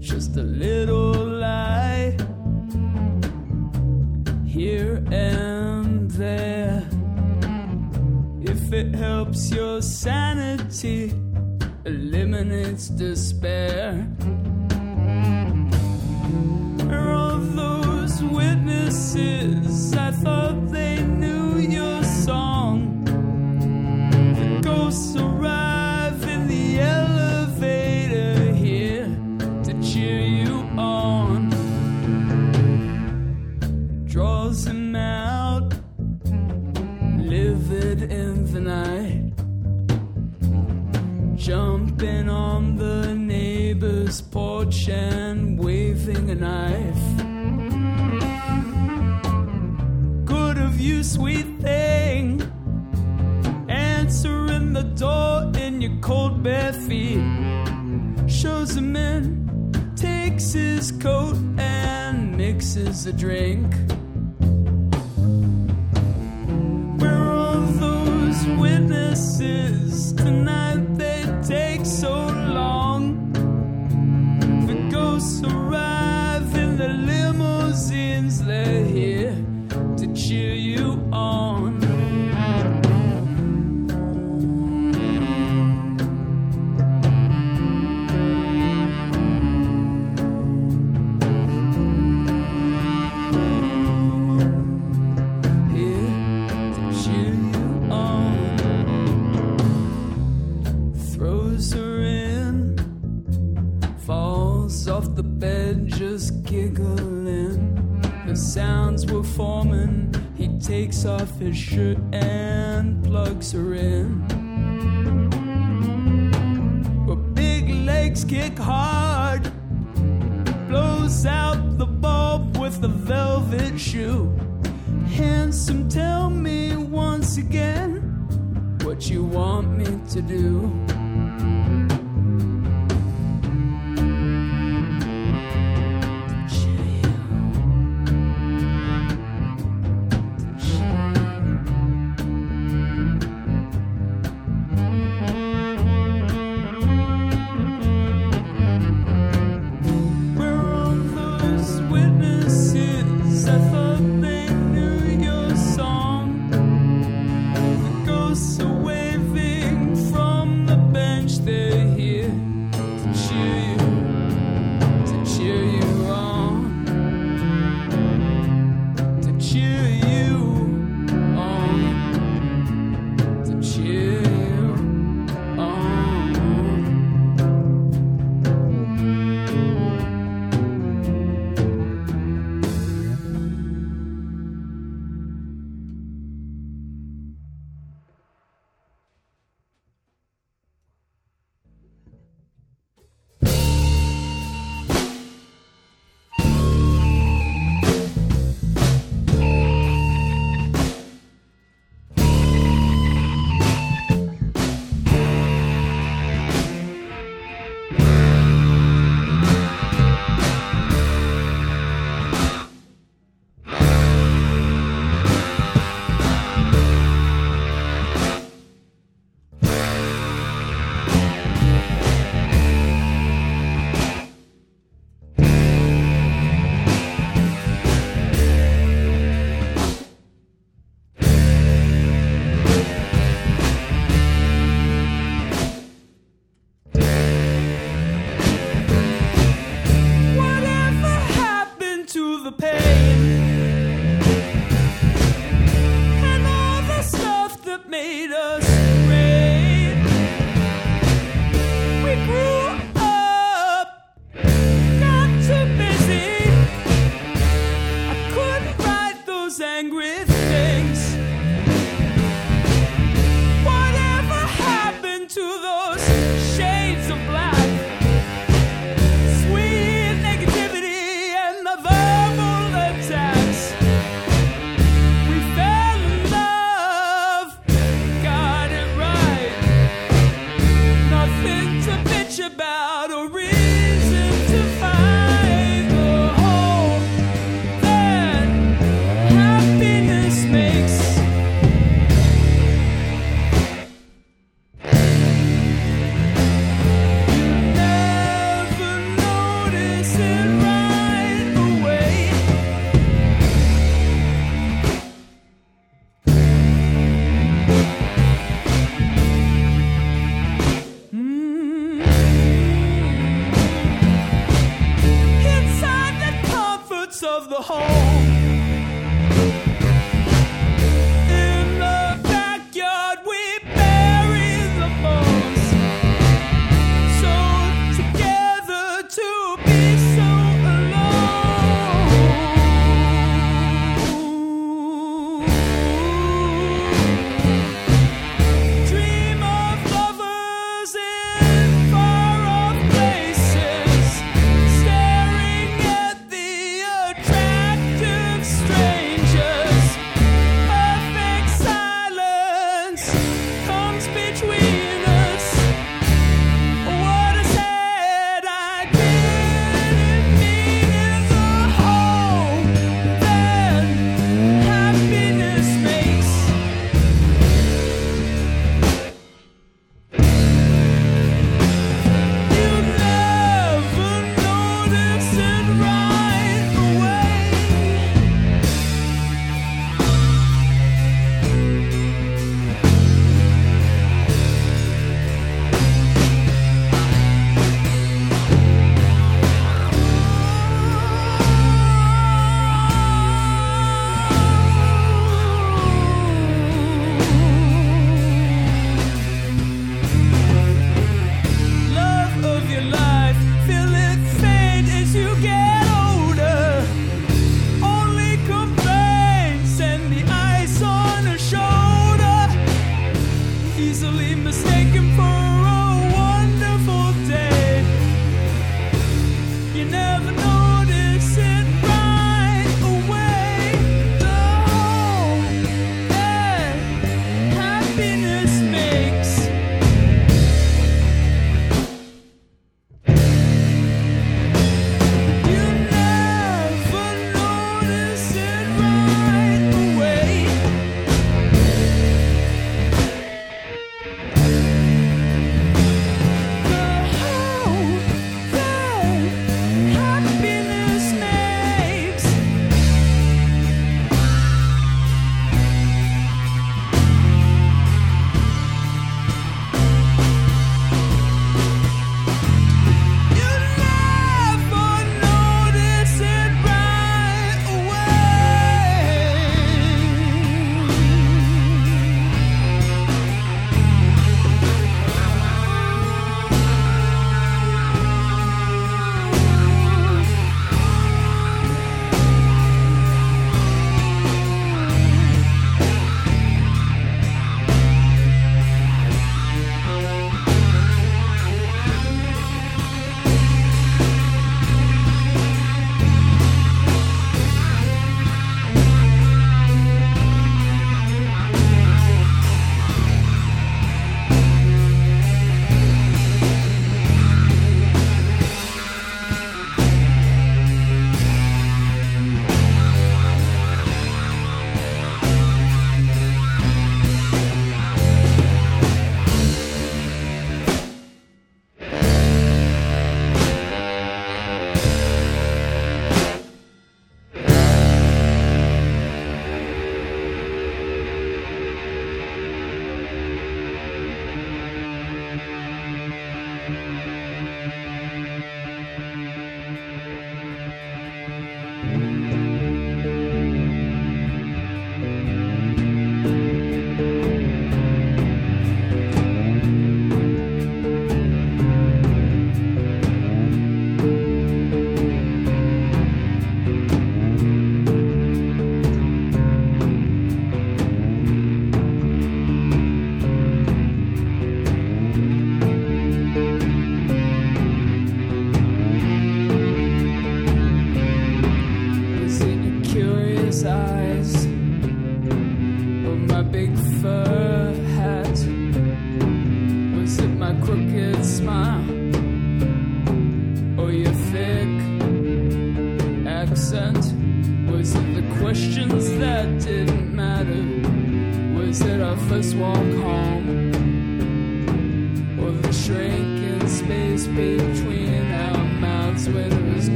Just a little lie here and there. If it helps your sanity, eliminates despair. Are all those witnesses? I thought they knew your song. The ghosts around. kitchen waving a knife. Good of you, sweet thing, answering the door in your cold bare feet. Shows him in, takes his coat, and mixes a drink.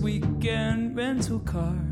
weekend rental car.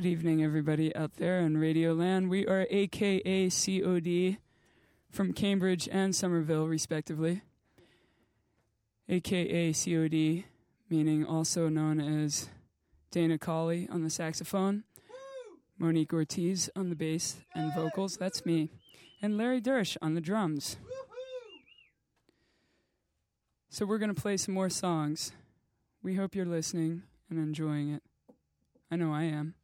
Good evening, everybody out there on Radio Land. We are AKA COD from Cambridge and Somerville, respectively. AKA COD, meaning also known as Dana Colley on the saxophone, Monique Ortiz on the bass and vocals, that's me, and Larry Dersch on the drums. So, we're going to play some more songs. We hope you're listening and enjoying it. I know I am.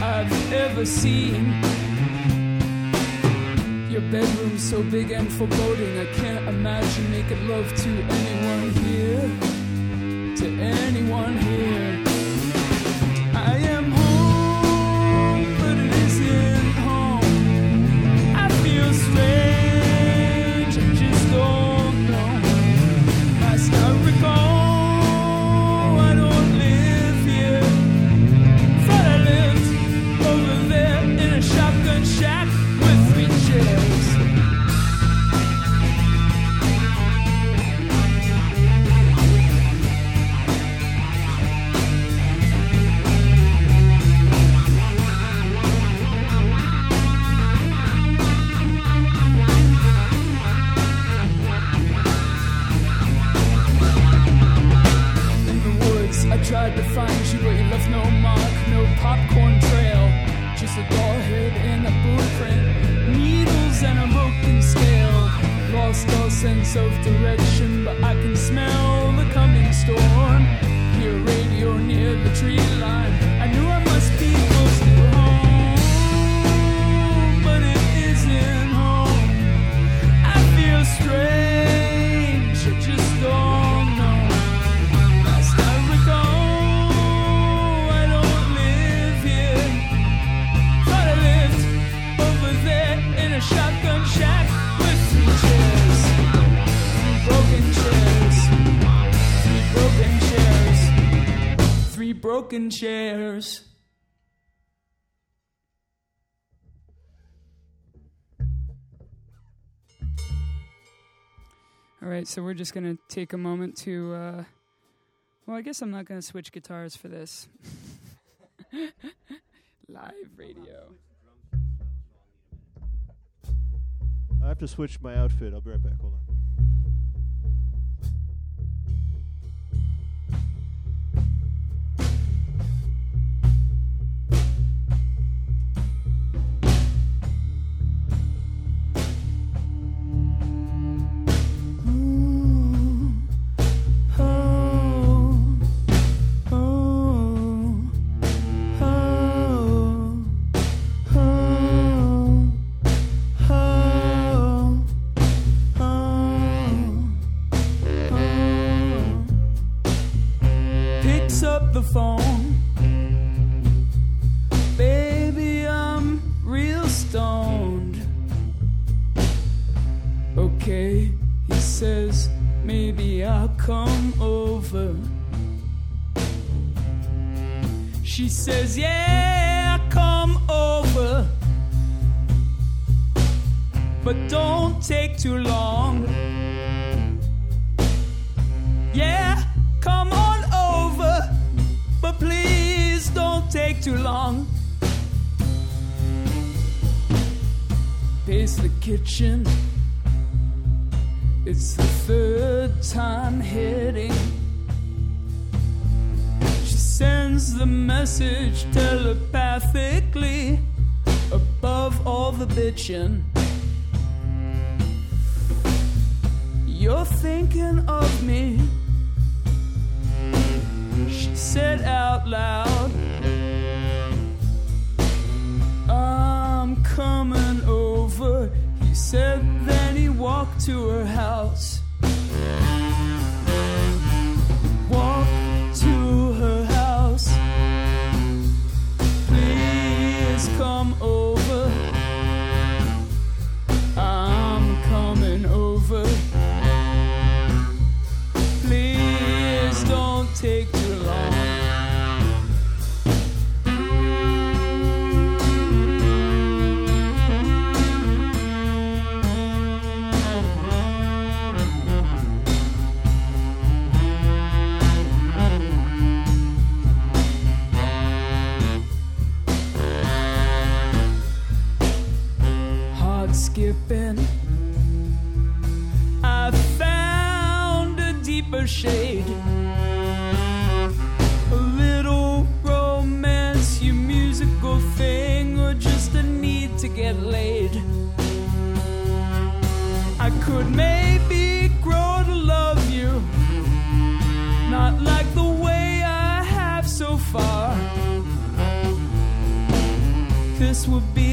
I've ever seen. Your bedroom's so big and foreboding, I can't imagine making love to anyone here. To anyone here. lost all sense of direction, but I can smell the coming storm. Hear radio near the tree others. All right, so we're just going to take a moment to. Uh, well, I guess I'm not going to switch guitars for this. Live radio. I have to switch my outfit. I'll be right back. Hold on. Sends the message telepathically above all the bitching. You're thinking of me. She said out loud, I'm coming over. He said, then he walked to her house. Come over. Deeper shade. A little romance, your musical thing, or just a need to get laid. I could maybe grow to love you, not like the way I have so far. This would be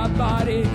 my body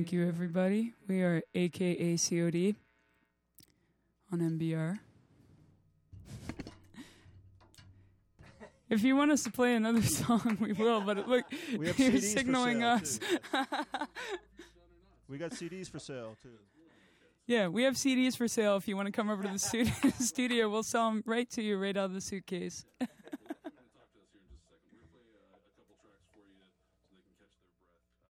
Thank you, everybody. We are AKA COD on MBR. If you want us to play another song, we will. But look, We have you're CDs for signaling sale, us. We got CDs for sale too. Yeah, we have CDs for sale. If you want to come over to the studio, studio we'll sell them right to you, right out of the suitcase.